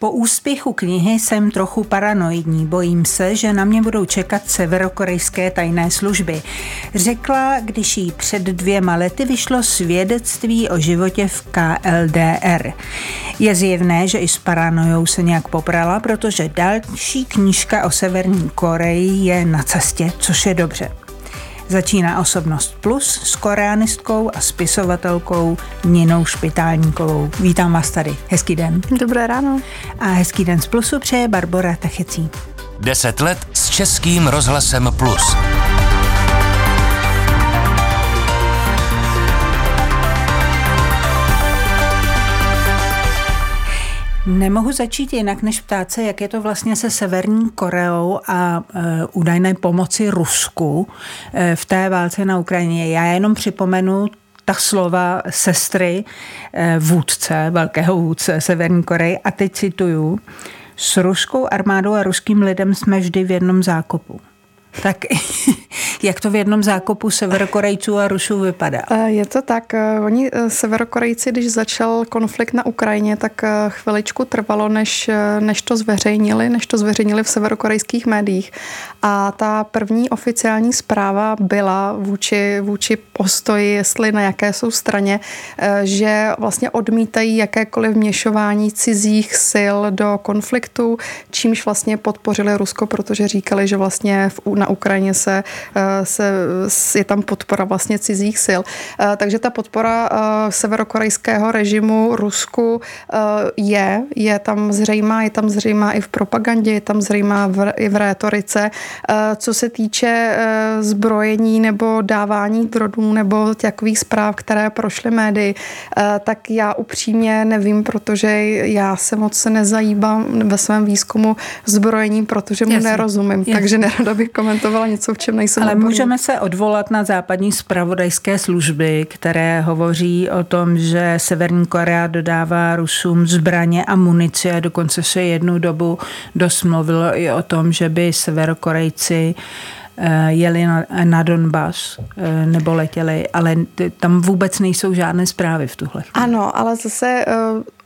Po úspěchu knihy jsem trochu paranoidní. Bojím se, že na mě budou čekat severokorejské tajné služby. Řekla, když jí před dvěma lety vyšlo svědectví o životě v KLDR. Je zjevné, že i s paranojou se nějak poprala, protože další knížka o Severní Koreji je na cestě, což je dobře. Začíná Osobnost Plus s koreanistkou a spisovatelkou Ninou Špitálníkovou. Vítám vás tady. Hezký den. Dobré ráno. A hezký den z Plusu přeje Barbara Tachecí. Deset let s Českým rozhlasem Plus. Nemohu začít jinak, než ptát se, jak je to vlastně se Severní Koreou a e, údajné pomoci Rusku e, v té válce na Ukrajině. Já jenom připomenu ta slova sestry e, vůdce, velkého vůdce Severní Koreje a teď cituju. S ruskou armádou a ruským lidem jsme vždy v jednom zákopu. Tak jak to v jednom zákopu severokorejců a Rusů vypadá? Eh, je to tak. Eh, oni eh, severokorejci, když začal konflikt na Ukrajině, tak chviličku trvalo, než, než to zveřejnili, než to zveřejnili v severokorejských médiích. A ta první oficiální zpráva byla vůči, vůči postoji, jestli na jaké jsou straně, že vlastně odmítají jakékoliv měšování cizích sil do konfliktu, čímž vlastně podpořili Rusko, protože říkali, že vlastně v, na Ukrajině se, eh, se, je tam podpora vlastně cizích sil. Eh, takže ta podpora eh, severokorejského režimu Rusku je, je tam zřejmá, je tam zřejmá i v propagandě, je tam zřejmá v, i v rétorice. Co se týče zbrojení nebo dávání dronů nebo takových zpráv, které prošly médii, tak já upřímně nevím, protože já se moc nezajíbám ve svém výzkumu zbrojením, protože mu Jasně. nerozumím, Jasně. takže nerada bych komentovala něco, v čem nejsem Ale odborný. můžeme se odvolat na západní spravodajské služby, které hovoří o tom, že Severní Korea dodává Rusům zbraně a munici a dokonce se jednu dobu dosmluvilo i o tom, že by Severokorejci Eh, jeli na, na Donbass eh, nebo letěli, ale tam vůbec nejsou žádné zprávy v tuhle chvíli. Ano, ale zase eh,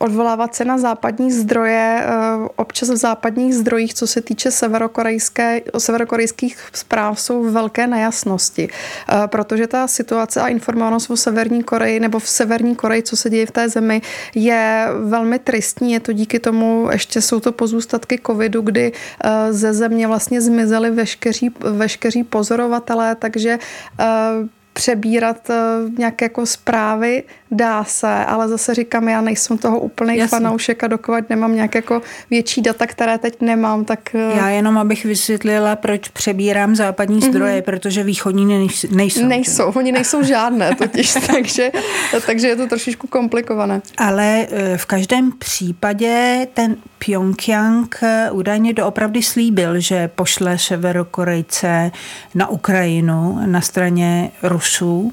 odvolávat se na západní zdroje, občas v západních zdrojích, co se týče severokorejské, severokorejských zpráv, jsou velké nejasnosti, protože ta situace a informovanost o Severní Koreji nebo v Severní Koreji, co se děje v té zemi, je velmi tristní. Je to díky tomu, ještě jsou to pozůstatky covidu, kdy ze země vlastně zmizely veškeří, veškeří pozorovatelé, takže eh, přebírat eh, nějaké jako zprávy dá se, ale zase říkám, já nejsem toho úplný Jasně. fanoušek a dokovat nemám nějaké jako větší data, které teď nemám, tak... Eh, já jenom, abych vysvětlila, proč přebírám západní mm-hmm. zdroje, protože východní nejsou. Nejsou, oni nejsou žádné totiž, takže, takže je to trošičku komplikované. Ale v každém případě ten Pyongyang údajně doopravdy slíbil, že pošle severokorejce na Ukrajinu na straně Rusů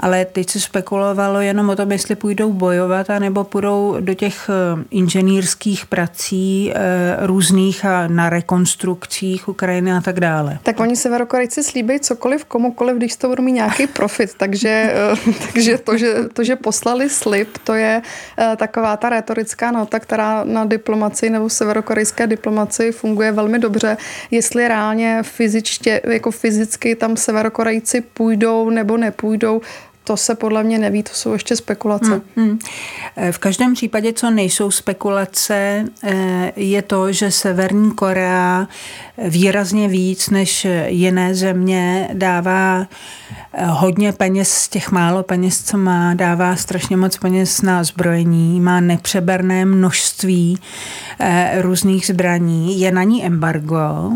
ale teď se spekulovalo jenom o tom, jestli půjdou bojovat, anebo půjdou do těch eh, inženýrských prací eh, různých a na rekonstrukcích Ukrajiny a tak dále. Tak oni severokorejci slíbí cokoliv, komukoliv, když to budou mít nějaký profit, takže, eh, takže to, že, to, že poslali slib, to je taková ta retorická nota, která na diplomaci nebo severokorejské diplomaci funguje velmi dobře. Jestli reálně fyzičtě, jako fyzicky tam severokorejci půjdou nebo nepůjdou, to se podle mě neví, to jsou ještě spekulace. Hmm, hmm. V každém případě, co nejsou spekulace, eh, je to, že Severní Korea výrazně víc než jiné země dává eh, hodně peněz z těch málo peněz, co má, dává strašně moc peněz na zbrojení, má nepřeberné množství eh, různých zbraní, je na ní embargo,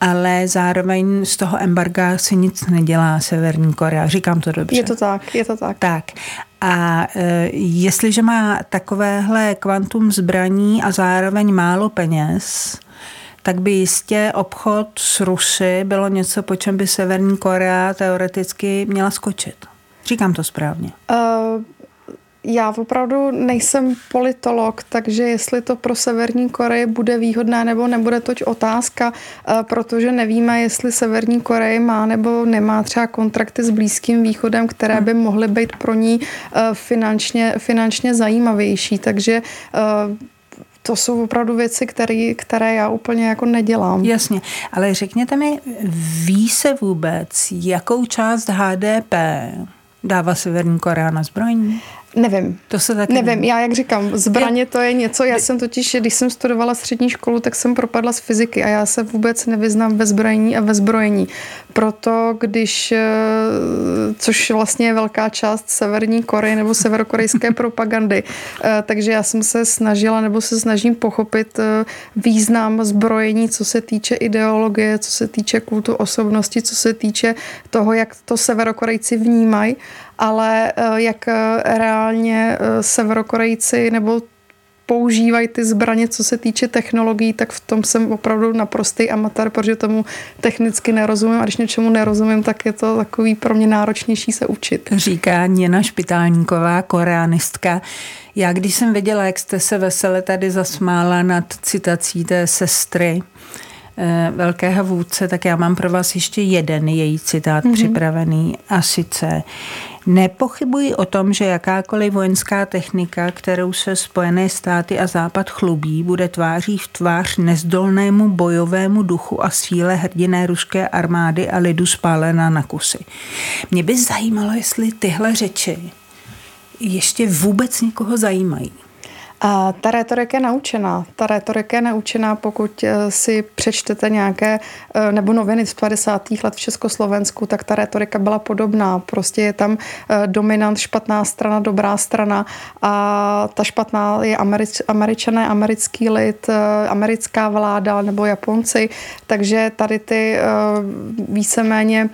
ale zároveň z toho embarga se nic nedělá Severní Korea. Říkám to dobře. Je to tak, je to tak. Tak. A e, jestliže má takovéhle kvantum zbraní a zároveň málo peněz, tak by jistě obchod s Rusy bylo něco, po čem by Severní Korea teoreticky měla skočit. Říkám to správně. Uh, já opravdu nejsem politolog, takže jestli to pro Severní Koreji bude výhodné nebo nebude toť otázka, uh, protože nevíme, jestli Severní Koreje má nebo nemá třeba kontrakty s Blízkým východem, které by mohly být pro ní uh, finančně, finančně zajímavější. Takže to jsou opravdu věci, které, které já úplně jako nedělám. Jasně, ale řekněte mi, ví se vůbec, jakou část HDP dává Severní Korea na zbrojení? Nevím. To se taky Nevím, nevím. já jak říkám, zbraně to je něco, já jsem totiž, když jsem studovala střední školu, tak jsem propadla z fyziky a já se vůbec nevyznám ve zbrojení a ve zbrojení. Proto, když, eh, což vlastně je velká část Severní Koreje nebo severokorejské propagandy, eh, takže já jsem se snažila nebo se snažím pochopit eh, význam zbrojení, co se týče ideologie, co se týče kultu osobnosti, co se týče toho, jak to severokorejci vnímají ale jak reálně severokorejci nebo používají ty zbraně, co se týče technologií, tak v tom jsem opravdu naprostý amatér, protože tomu technicky nerozumím a když něčemu nerozumím, tak je to takový pro mě náročnější se učit. Říká Něna Špitálníková, koreanistka. Já když jsem viděla, jak jste se vesele tady zasmála nad citací té sestry, eh, velkého vůdce, tak já mám pro vás ještě jeden její citát mm-hmm. připravený a sice Nepochybuji o tom, že jakákoliv vojenská technika, kterou se Spojené státy a Západ chlubí, bude tváří v tvář nezdolnému bojovému duchu a síle hrdiné ruské armády a lidu spálena na kusy. Mě by zajímalo, jestli tyhle řeči ještě vůbec někoho zajímají. A ta retorika je naučená. Ta retorika je naučená, pokud eh, si přečtete nějaké, eh, nebo noviny z 50. let v Československu, tak ta retorika byla podobná. Prostě je tam eh, dominant, špatná strana, dobrá strana a ta špatná je Američ, američané, americký lid, americká vláda nebo Japonci. Takže tady ty víceméně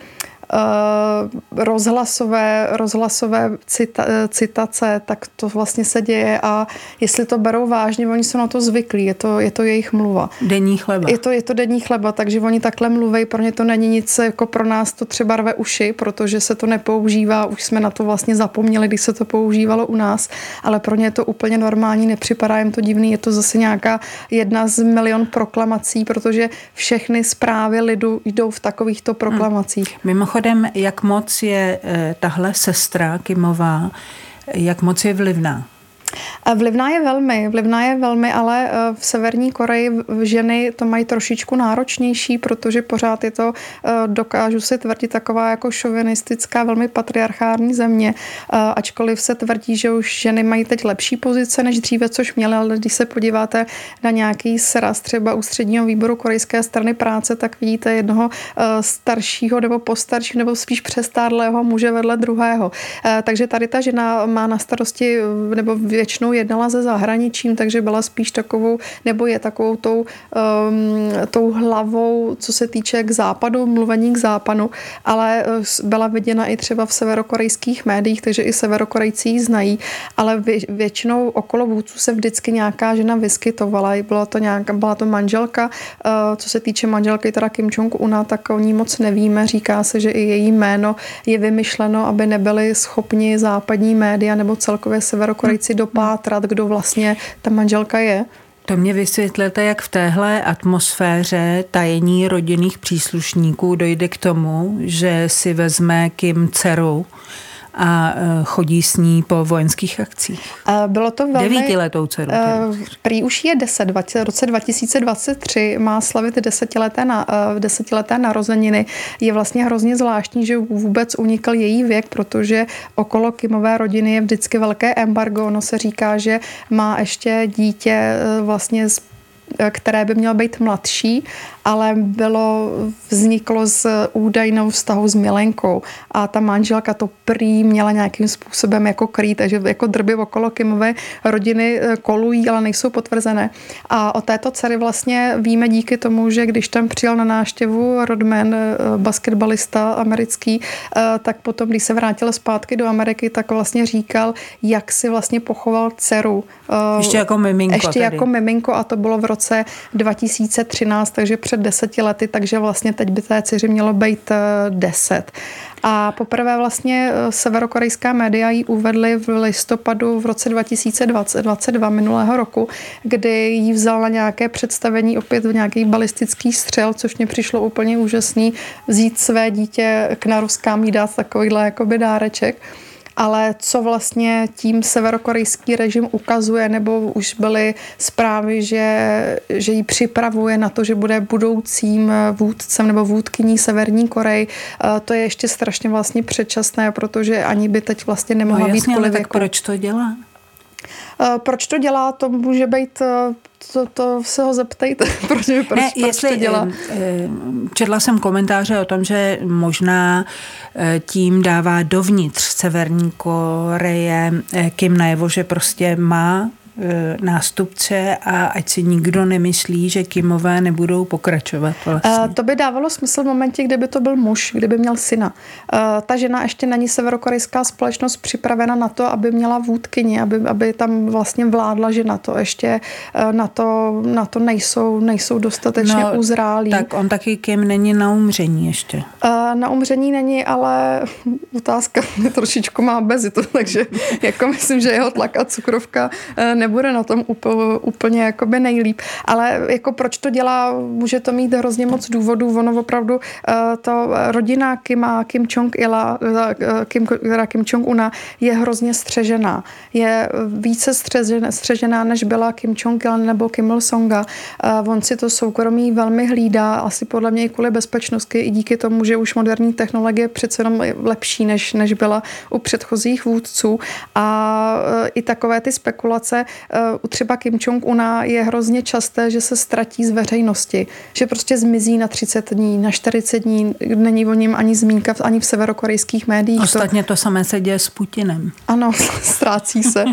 rozhlasové, rozhlasové cita, citace, tak to vlastně se děje a jestli to berou vážně, oni jsou na to zvyklí, je to, je to jejich mluva. Denní chleba. Je to, je to denní chleba, takže oni takhle mluví, pro ně to není nic, jako pro nás to třeba rve uši, protože se to nepoužívá, už jsme na to vlastně zapomněli, když se to používalo u nás, ale pro ně je to úplně normální, nepřipadá jim to divný, je to zase nějaká jedna z milion proklamací, protože všechny zprávy lidu jdou v takovýchto proklamacích. Hmm. Mimochodem Mimochodem, jak moc je eh, tahle sestra Kimová, jak moc je vlivná? Vlivná je velmi, vlivná je velmi, ale eh, v Severní Koreji ženy to mají trošičku náročnější, protože pořád je to, eh, dokážu si tvrdit, taková jako šovinistická, velmi patriarchální země, eh, ačkoliv se tvrdí, že už ženy mají teď lepší pozice než dříve, což měly, ale když se podíváte na nějaký sraz třeba ústředního výboru korejské strany práce, tak vidíte jednoho staršího nebo postaršího nebo spíš přestárlého muže vedle druhého. Takže tady ta žena má na starosti nebo většinou jednala se zahraničím, takže byla spíš takovou, nebo je takovou tou, um, tou hlavou, co se týče k západu, mluvení k západu, ale uh, byla viděna i třeba v severokorejských médiích, takže i severokorejci ji znají, ale většinou okolo vůdců se vždycky nějaká žena vyskytovala. Byla to, nějaká, byla to manželka, uh, co se týče manželky teda Kim Jong-una, tak o ní moc nevíme. Říká se, že i její jméno je vymyšleno, aby nebyli schopni západní média nebo celkově severokorejci do dopátrat, kdo vlastně ta manželka je? To mě vysvětlete, jak v téhle atmosféře tajení rodinných příslušníků dojde k tomu, že si vezme Kim dceru a e, chodí s ní po vojenských akcích. Bylo to velmi... Devítiletou dceru. Uh, prý už je deset, v roce 2023 má slavit desetileté, na, uh, desetileté narozeniny. Je vlastně hrozně zvláštní, že vůbec unikl její věk, protože okolo Kimové rodiny je vždycky velké embargo. Ono se říká, že má ještě dítě vlastně z které by mělo být mladší, ale bylo, vzniklo z údajnou vztahu s Milenkou a ta manželka to prý měla nějakým způsobem jako krýt, takže jako drby okolo Kimové rodiny eh, kolují, ale nejsou potvrzené. A o této dcery vlastně víme díky tomu, že když tam přijel na náštěvu Rodman, eh, basketbalista americký, eh, tak potom, když se vrátil zpátky do Ameriky, tak vlastně říkal, jak si vlastně pochoval dceru. Ještě jako miminko. Ještě tady. jako miminko a to bylo v roce 2013, takže před deseti lety, takže vlastně teď by té dceři mělo být eh, deset. A poprvé vlastně eh, severokorejská média ji uvedly v listopadu v roce 2022 minulého roku, kdy ji vzal na nějaké představení opět v nějaký balistický střel, což mě přišlo úplně úžasný, vzít své dítě k naruskám jí dát takovýhle jakoby dáreček. Ale co vlastně tím severokorejský režim ukazuje, nebo už byly zprávy, že, že ji připravuje na to, že bude budoucím vůdcem nebo vůdkyní Severní Koreji, to je ještě strašně vlastně předčasné, protože ani by teď vlastně nemohla no, jasně, být kvůli tak proč to dělá? Proč to dělá, to může být to, to se ho zeptejte, proč, proč, ne, proč jestli, to dělá. Četla jsem komentáře o tom, že možná eh, tím dává dovnitř Severní Koreje eh, Kim najevo, že prostě má nástupce a ať si nikdo nemyslí, že Kimové nebudou pokračovat. Vlastně. Uh, to by dávalo smysl v momentě, kdyby to byl muž, kdyby měl syna. Uh, ta žena ještě není severokorejská společnost připravena na to, aby měla vůdkyni, aby, aby tam vlastně vládla žena. To ještě na to, na to nejsou, nejsou dostatečně no, uzrálí. Tak on taky Kim není na umření ještě. Na umření není, ale otázka trošičku má bezitu, takže jako myslím, že jeho tlak a cukrovka nebude na tom úplně jakoby nejlíp. Ale jako proč to dělá, může to mít hrozně moc důvodů. Ono opravdu eh, to rodina Kim a Kim Jong-ila, eh, Kim, Kim Jong-una je hrozně střežená. Je více střežená, střežená než byla Kim Jong-il nebo Kim Il-songa. Eh, on si to soukromí velmi hlídá, asi podle mě i kvůli bezpečnosti, i díky tomu, že už moderní technologie přece jenom lepší, než, než byla u předchozích vůdců. A i takové ty spekulace, u třeba Kim Jong-una je hrozně časté, že se ztratí z veřejnosti, že prostě zmizí na 30 dní, na 40 dní, není o něm ani zmínka ani v severokorejských médiích. Ostatně to, to samé se děje s Putinem. Ano, ztrácí se.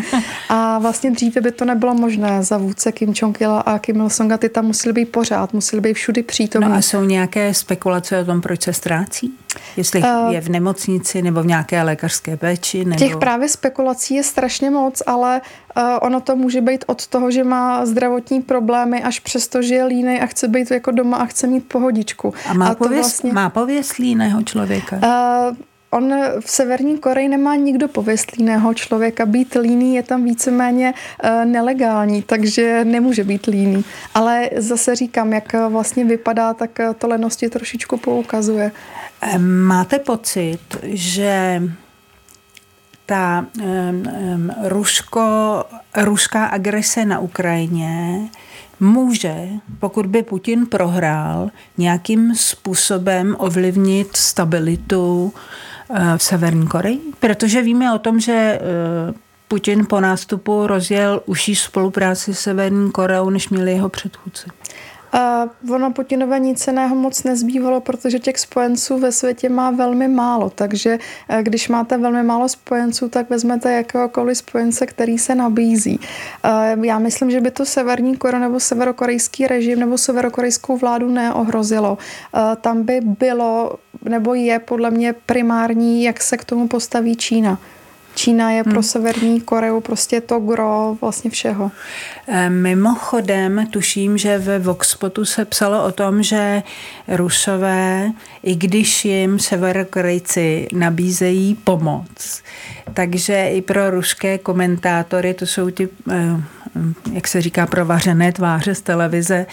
A vlastně dříve by to nebylo možné za vůdce Kim Jong-ila a Kim Il-sunga, ty tam museli být pořád, museli být všudy přítomní. No a jsou nějaké spekulace o tom, proč se ztrácí? Jestli uh, je v nemocnici nebo v nějaké lékařské péči? Nebo... Těch právě spekulací je strašně moc, ale uh, ono to může být od toho, že má zdravotní problémy, až přesto, že je línej a chce být jako doma a chce mít pohodičku. A má, a pověst, vlastně... má pověst líného člověka? Uh, On v Severní Koreji nemá nikdo pověst líného člověka. Být líný je tam víceméně uh, nelegální, takže nemůže být líný. Ale zase říkám, jak vlastně vypadá, tak to lenosti trošičku poukazuje. Máte pocit, že ta um, ruská agrese na Ukrajině může, pokud by Putin prohrál, nějakým způsobem ovlivnit stabilitu uh, v Severní Koreji? Protože víme o tom, že uh, Putin po nástupu rozjel užší spolupráci s Severní Koreou, než měli jeho předchůdci. A ono Putinové nic ceného moc nezbývalo, protože těch spojenců ve světě má velmi málo. Takže eh, když máte velmi málo spojenců, tak vezmete jakéhokoliv spojence, který se nabízí. Eh, já myslím, že by to Severní Korea nebo severokorejský režim nebo severokorejskou vládu neohrozilo. Eh, tam by bylo nebo je podle mě primární, jak se k tomu postaví Čína. Čína je pro hmm. Severní Koreu prostě to gro vlastně všeho. Eh, mimochodem, tuším, že ve Voxpotu se psalo o tom, že Rusové, i když jim Severokorejci nabízejí pomoc, takže i pro ruské komentátory, to jsou ty, eh, jak se říká, provařené tváře z televize,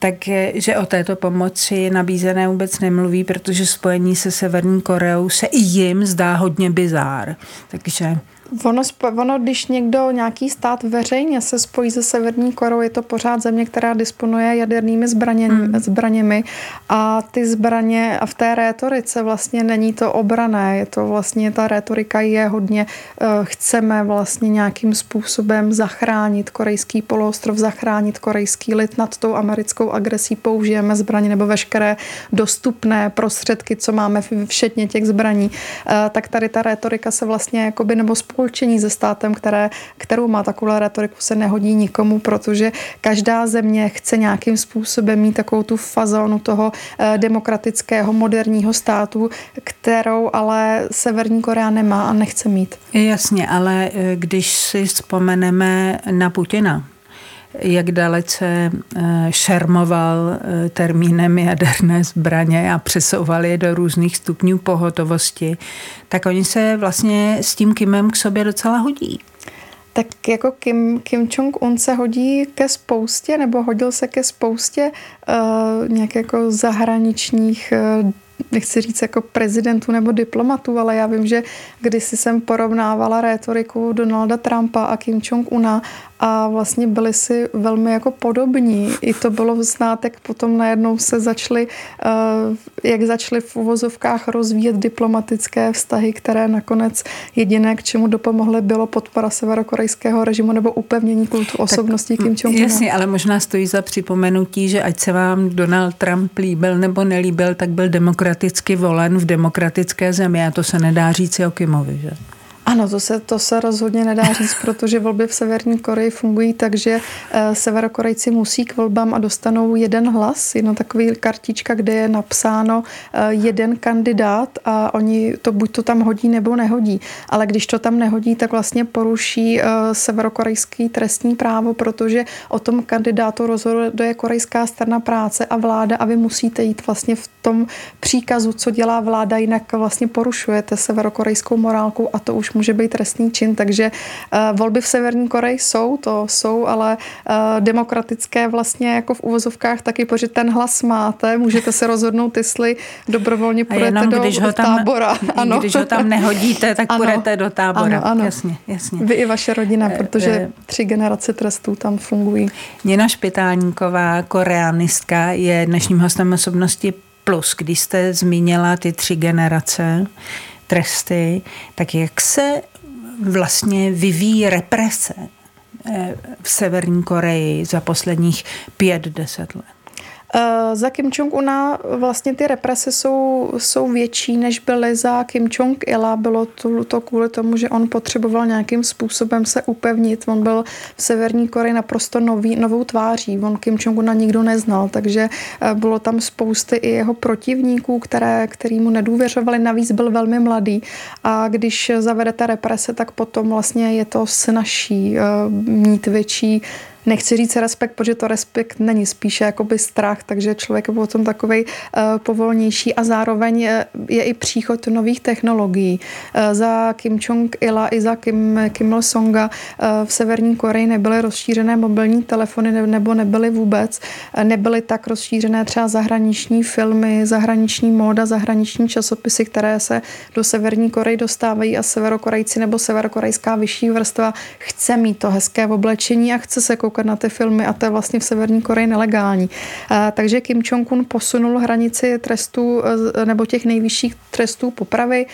takže o této pomoci nabízené vůbec nemluví, protože spojení se Severní Koreou se i jim zdá hodně bizár. Takže Ono, ono, když někdo, nějaký stát veřejně se spojí se Severní Korou, je to pořád země, která disponuje jadernými zbraně, mm. zbraněmi. A ty zbraně a v té rétorice vlastně není to obrané, je to vlastně, ta rétorika je hodně, uh, chceme vlastně nějakým způsobem zachránit korejský poloostrov, zachránit korejský lid nad tou americkou agresí, použijeme zbraně nebo veškeré dostupné prostředky, co máme všetně těch zbraní, uh, tak tady ta rétorika se vlastně jakoby nebo spolu spolčení se státem, které, kterou má takovou retoriku, se nehodí nikomu, protože každá země chce nějakým způsobem mít takovou tu fazonu toho eh, demokratického moderního státu, kterou ale Severní Korea nemá a nechce mít. Jasně, ale eh, když si vzpomeneme na Putina, jak dalece eh, šermoval termínem jaderné zbraně a přesouval je do různých stupňů pohotovosti, tak oni se vlastně s tím Kimem k sobě docela hodí. Tak jako Kim, Kim Jong-un se hodí ke spoustě, nebo hodil se ke spoustě uh, nějak jako zahraničních uh, nechci říct jako prezidentů nebo diplomatů, ale já vím, že kdysi jsem porovnávala rétoriku Donalda Trumpa a Kim Jong-una a vlastně byli si velmi jako podobní. I to bylo znát, jak potom najednou se začaly, eh, jak začaly v uvozovkách rozvíjet diplomatické vztahy, které nakonec jediné, k čemu dopomohly, bylo podpora severokorejského režimu nebo upevnění kultu osobností Kim jong Jasně, ale možná stojí za připomenutí, že ať se vám Donald Trump líbil nebo nelíbil, tak byl demokraticky volen v demokratické zemi a to se nedá říct o Kimovi, že? Ano, to se, to se rozhodně nedá říct, protože volby v Severní Koreji fungují tak, že eh, Severokorejci musí k volbám a dostanou jeden hlas, jedno takový kartička, kde je napsáno eh, jeden kandidát a oni to buď to tam hodí nebo nehodí. Ale když to tam nehodí, tak vlastně poruší eh, severokorejský trestní právo, protože o tom kandidátu rozhoduje korejská strana práce a vláda a vy musíte jít vlastně v tom příkazu, co dělá vláda, jinak vlastně porušujete severokorejskou morálku a to už může být trestný čin, takže uh, volby v Severní Koreji jsou, to jsou, ale uh, demokratické vlastně jako v uvozovkách taky, protože ten hlas máte, můžete se rozhodnout, jestli dobrovolně půjdete do, když ho tam, tábora. Ano. Když ho tam nehodíte, tak ano, půjdete do tábora. Ano, ano. Jasně, jasně. Vy i vaše rodina, eh, protože tři generace trestů tam fungují. Nina Špitálníková, koreanistka, je dnešním hostem osobnosti Plus, když jste zmínila ty tři generace, tresty, tak jak se vlastně vyvíjí represe eh, v Severní Koreji za posledních pět, deset let? Eh, za Kim Jong-una vlastně ty represe jsou, jsou větší, než byly za Kim Jong-ila. Bylo to, to kvůli tomu, že on potřeboval nějakým způsobem se upevnit. On byl v Severní Koreji naprosto nový, novou tváří. On Kim Jong-una nikdo neznal, takže eh, bylo tam spousty i jeho protivníků, které, který mu nedůvěřovali. Navíc byl velmi mladý a když zavedete represe, tak potom vlastně je to snažší eh, mít větší nechci říct respekt, protože to respekt není spíše jakoby strach, takže člověk je potom takový eh, povolnější a zároveň je, je i příchod nových technologií. Uh, za Kim Jong-ila i za Kim, Kim Il-songa uh, v Severní Koreji nebyly rozšířené mobilní telefony nebo nebyly vůbec. Nebyly tak rozšířené třeba zahraniční filmy, zahraniční móda, zahraniční časopisy, které se do Severní Koreji dostávají a severokorejci nebo severokorejská vyšší vrstva chce mít to hezké oblečení a chce se koukat na ty filmy a to je vlastně v Severní Koreji nelegální. Takže Kim Jong-un posunul hranici trestů e, nebo těch nejvyšších trestů popravy.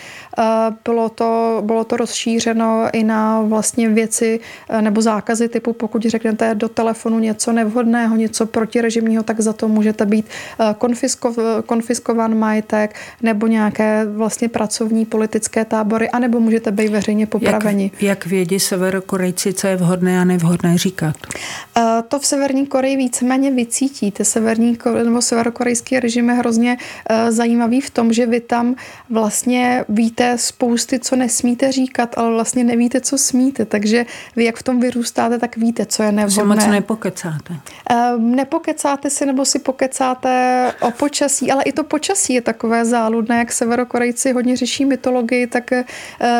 Bylo to, bylo to rozšířeno i na vlastně věci e, nebo zákazy typu, pokud řeknete do telefonu něco nevhodného, něco protirežimního, tak za to můžete být e, konfisko, konfiskován majetek nebo nějaké vlastně pracovní politické tábory, anebo můžete být veřejně popraveni. Jak, jak vědí severokorejci, co je vhodné a nevhodné říkat? To v Severní Koreji víceméně vycítí. Ty severní nebo severokorejský režim je hrozně eh, zajímavý v tom, že vy tam vlastně víte spousty, co nesmíte říkat, ale vlastně nevíte, co smíte. Takže vy, jak v tom vyrůstáte, tak víte, co je nevhodné. moc nepokecáte. Ehm, nepokecáte si nebo si pokecáte o počasí, ale i to počasí je takové záludné, jak severokorejci hodně řeší mytologii, tak eh,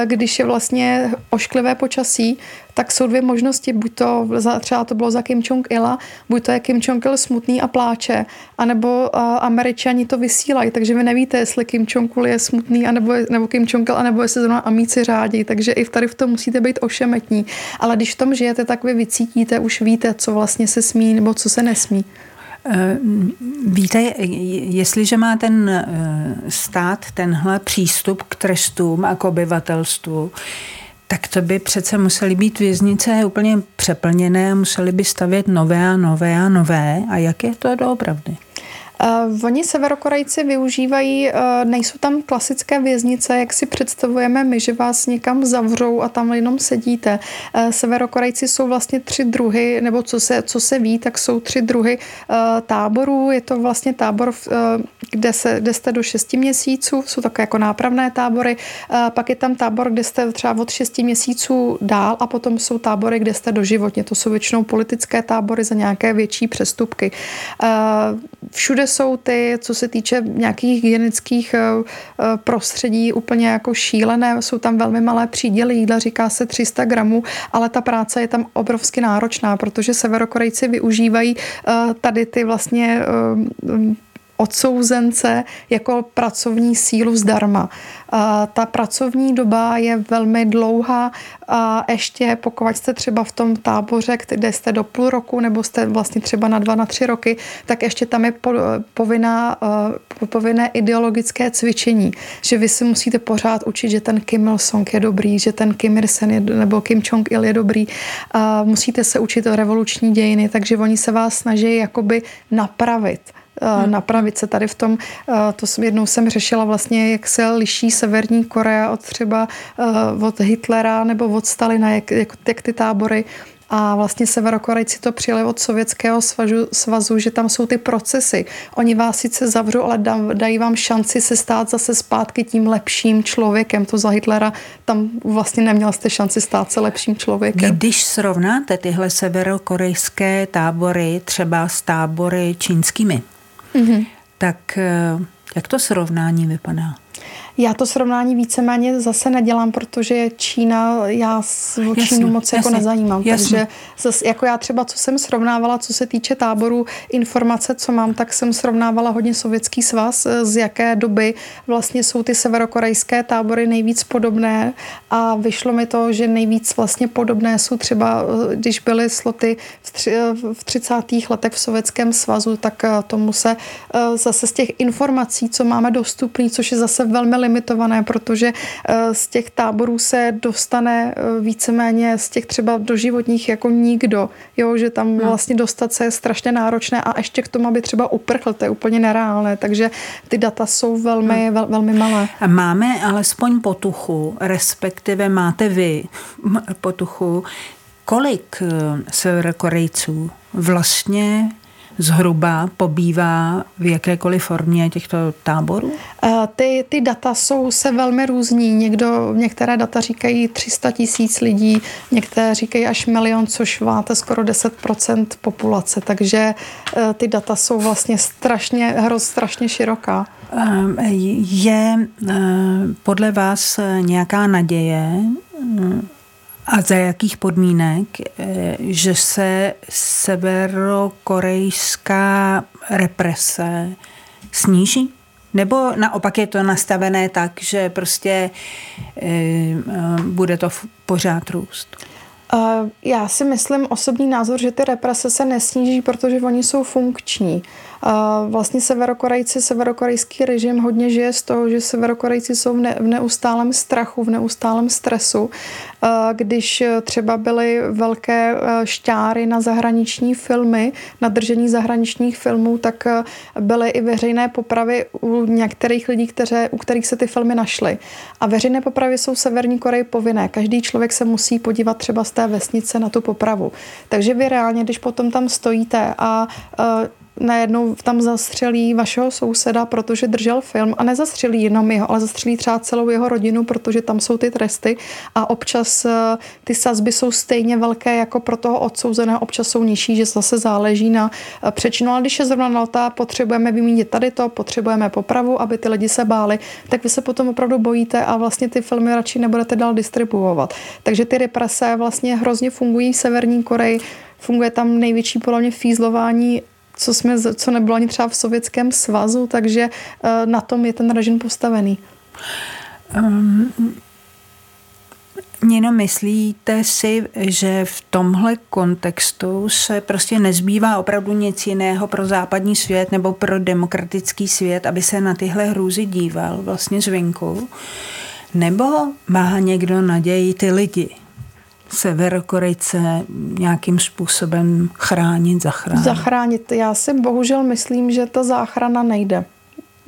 když je vlastně ošklivé počasí, tak jsou dvě možnosti. Buď to, třeba to bylo za Kim Jong-ila, buď to je Kim Jong-il smutný a pláče, anebo uh, američani to vysílají, takže vy nevíte, jestli Kim Jong-il je smutný, anebo, nebo Kim Jong-il, anebo jestli zrovna amíci řádí, takže i tady v tom musíte být ošemetní. Ale když v tom žijete, tak vy vycítíte, už víte, co vlastně se smí nebo co se nesmí. Eh, víte, jestliže má ten eh, stát tenhle přístup k trestům a k obyvatelstvu, tak to by přece musely být věznice úplně přeplněné a museli by stavět nové a nové a nové. A jak je to doopravdy? Uh, oni severokorejci využívají, uh, nejsou tam klasické věznice, jak si představujeme my, že vás někam zavřou a tam jenom sedíte. Uh, severokorejci jsou vlastně tři druhy, nebo co se, co se ví, tak jsou tři druhy uh, táborů. Je to vlastně tábor, uh, kde, se, kde jste do šesti měsíců, jsou také jako nápravné tábory. Uh, pak je tam tábor, kde jste třeba od šesti měsíců dál a potom jsou tábory, kde jste doživotně. To jsou většinou politické tábory za nějaké větší přestupky. Uh, všude jsou ty, co se týče nějakých hygienických eh, eh, prostředí, úplně jako šílené. Jsou tam velmi malé příděly jídla, říká se 300 gramů, ale ta práce je tam obrovsky náročná, protože severokorejci využívají eh, tady ty vlastně odsouzence jako pracovní sílu zdarma. Ta pracovní doba je velmi dlouhá a ještě pokud jste třeba v tom táboře, kde jste do půl roku nebo jste vlastně třeba na dva, na tři roky, tak ještě tam je povinná, povinné ideologické cvičení, že vy si musíte pořád učit, že ten Kim Il-sung je dobrý, že ten Kim Il-sen je, nebo Kim Jong-il je dobrý. Musíte se učit o revoluční dějiny, takže oni se vás snaží jakoby napravit hmm. napravit se tady v tom. To jednou jsem řešila vlastně, jak se liší Severní Korea od třeba od Hitlera nebo od Stalina, jak, jak, jak ty tábory a vlastně severokorejci to přijeli od Sovětského svazu, svazu, že tam jsou ty procesy. Oni vás sice zavřou, ale dají vám šanci se stát zase zpátky tím lepším člověkem. To za Hitlera tam vlastně neměl jste šanci stát se lepším člověkem. Když srovnáte tyhle severokorejské tábory třeba s tábory čínskými, mm-hmm. tak eh, jak to srovnání vypadá? Já to srovnání víceméně zase nedělám, protože Čína, já o Čínu moc jasně, jako nezajímám. Jasně. Takže zase, jako já třeba, co jsem srovnávala, co se týče táboru, informace, co mám, tak jsem srovnávala hodně Sovětský svaz, z jaké doby vlastně jsou ty severokorejské tábory nejvíc podobné a vyšlo mi to, že nejvíc vlastně podobné jsou třeba, když byly sloty v, tři, v 30. letech v Sovětském svazu, tak tomu se eh, zase z těch informací, co máme dostupný, což je zase velmi limitované, protože eh, z těch táborů se dostane eh, víceméně z těch třeba doživotních jako nikdo, jo, že tam no. vlastně dostat se je strašně náročné a ještě k tomu, aby třeba uprchl, to je úplně nereálné, takže ty data jsou velmi, no. vel, velmi malé. Máme alespoň potuchu, respektive máte vy potuchu, kolik eh, severokorejců vlastně zhruba pobývá v jakékoliv formě těchto táborů? Eh, ty, ty data jsou se velmi různí. Někdo, některé data říkají 300 tisíc lidí, některé říkají až milion, což máte skoro 10% populace. Takže eh, ty data jsou vlastně strašně, hroz, strašně široká. Ehm, je eh, podle vás nějaká naděje a za jakých podmínek, eh, že se severokorejská represe sníží? Nebo naopak je to nastavené tak, že prostě eh, bude to pořád růst? Já si myslím osobní názor, že ty represe se nesníží, protože oni jsou funkční. Vlastně severokorejci, severokorejský režim hodně žije z toho, že severokorejci jsou v, ne, v neustálém strachu, v neustálém stresu. Když třeba byly velké šťáry na zahraniční filmy, na držení zahraničních filmů, tak byly i veřejné popravy u některých lidí, kteře, u kterých se ty filmy našly. A veřejné popravy jsou v Severní Koreji povinné. Každý člověk se musí podívat třeba z té vesnice na tu popravu. Takže vy reálně, když potom tam stojíte a najednou tam zastřelí vašeho souseda, protože držel film a nezastřelí jenom jeho, ale zastřelí třeba celou jeho rodinu, protože tam jsou ty tresty a občas eh, ty sazby jsou stejně velké jako pro toho odsouzeného, občas jsou nižší, že zase záleží na eh, přečinu, ale když je zrovna nalta, potřebujeme vymínit tady to, potřebujeme popravu, aby ty lidi se báli, tak vy se potom opravdu bojíte a vlastně ty filmy radši nebudete dál distribuovat. Takže ty represe vlastně hrozně fungují v Severní Koreji, funguje tam největší podle mě fízlování co, jsme, co nebylo ani třeba v Sovětském svazu, takže eh, na tom je ten režim postavený. Um, Nino, myslíte si, že v tomhle kontextu se prostě nezbývá opravdu nic jiného pro západní svět nebo pro demokratický svět, aby se na tyhle hrůzy díval vlastně zvenku? Nebo má někdo naději ty lidi? Severokorejce nějakým způsobem chránit, zachránit? Zachránit. Já si bohužel myslím, že ta záchrana nejde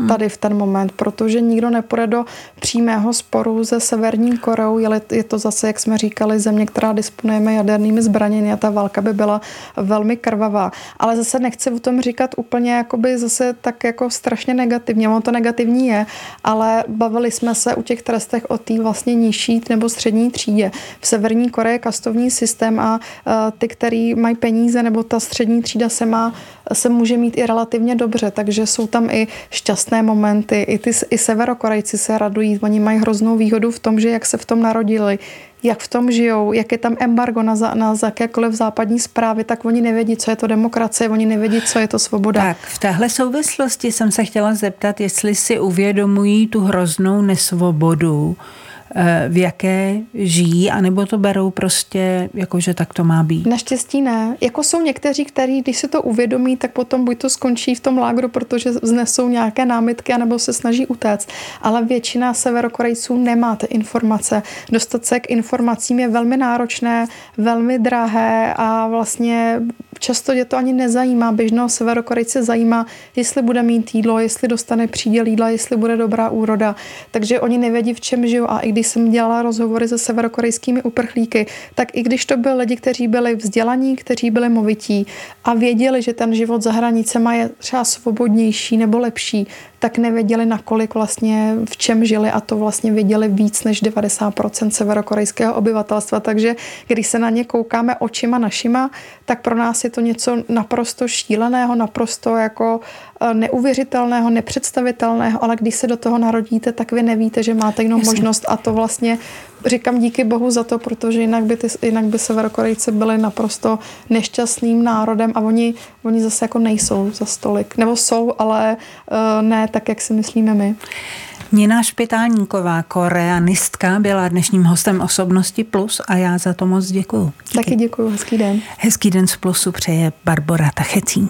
tady v ten moment, protože nikdo nepůjde do přímého sporu se Severní Koreou. Je to zase, jak jsme říkali, země, která disponujeme jadernými zbraněmi a ta válka by byla velmi krvavá. Ale zase nechci o tom říkat úplně jakoby zase tak jako strašně negativně. Ono to negativní je, ale bavili jsme se u těch trestech o té vlastně nižší nebo střední třídě. V Severní Koreji je kastovní systém a ty, který mají peníze nebo ta střední třída se má se může mít i relativně dobře, takže jsou tam i šťastné momenty. I, ty, i severokorejci se radují, oni mají hroznou výhodu v tom, že jak se v tom narodili, jak v tom žijou, jak je tam embargo na, na jakékoliv západní zprávy, tak oni nevědí, co je to demokracie, oni nevědí, co je to svoboda. Tak v téhle souvislosti jsem se chtěla zeptat, jestli si uvědomují tu hroznou nesvobodu, v jaké žijí, anebo to berou prostě jako, že tak to má být? Naštěstí ne. Jako jsou někteří, kteří, když se to uvědomí, tak potom buď to skončí v tom lágru, protože vznesou nějaké námitky, anebo se snaží utéct. Ale většina severokorejců nemá ty informace. Dostat se k informacím je velmi náročné, velmi drahé a vlastně často je to ani nezajímá. Běžného severokorejce zajímá, jestli bude mít jídlo, jestli dostane příděl jídla, jestli bude dobrá úroda. Takže oni nevědí, v čem žijou. A i když jsem dělala rozhovory se severokorejskými uprchlíky, tak i když to byli lidi, kteří byli vzdělaní, kteří byli movití a věděli, že ten život za hranicema je třeba svobodnější nebo lepší, tak nevěděli, nakolik vlastně v čem žili a to vlastně věděli víc než 90% severokorejského obyvatelstva. Takže když se na ně koukáme očima našima, tak pro nás je to něco naprosto šíleného, naprosto jako e, neuvěřitelného, nepředstavitelného, ale když se do toho narodíte, tak vy nevíte, že máte jinou Jasně. možnost a to vlastně říkám díky bohu za to, protože jinak by, ty, jinak by Severokorejci byli naprosto nešťastným národem a oni, oni zase jako nejsou za stolik. Nebo jsou, ale uh, ne tak, jak si myslíme my. Nina Špitálníková, koreanistka, byla dnešním hostem Osobnosti Plus a já za to moc děkuju. Taky děkuju, hezký den. Hezký den z Plusu přeje Barbara Tachecín.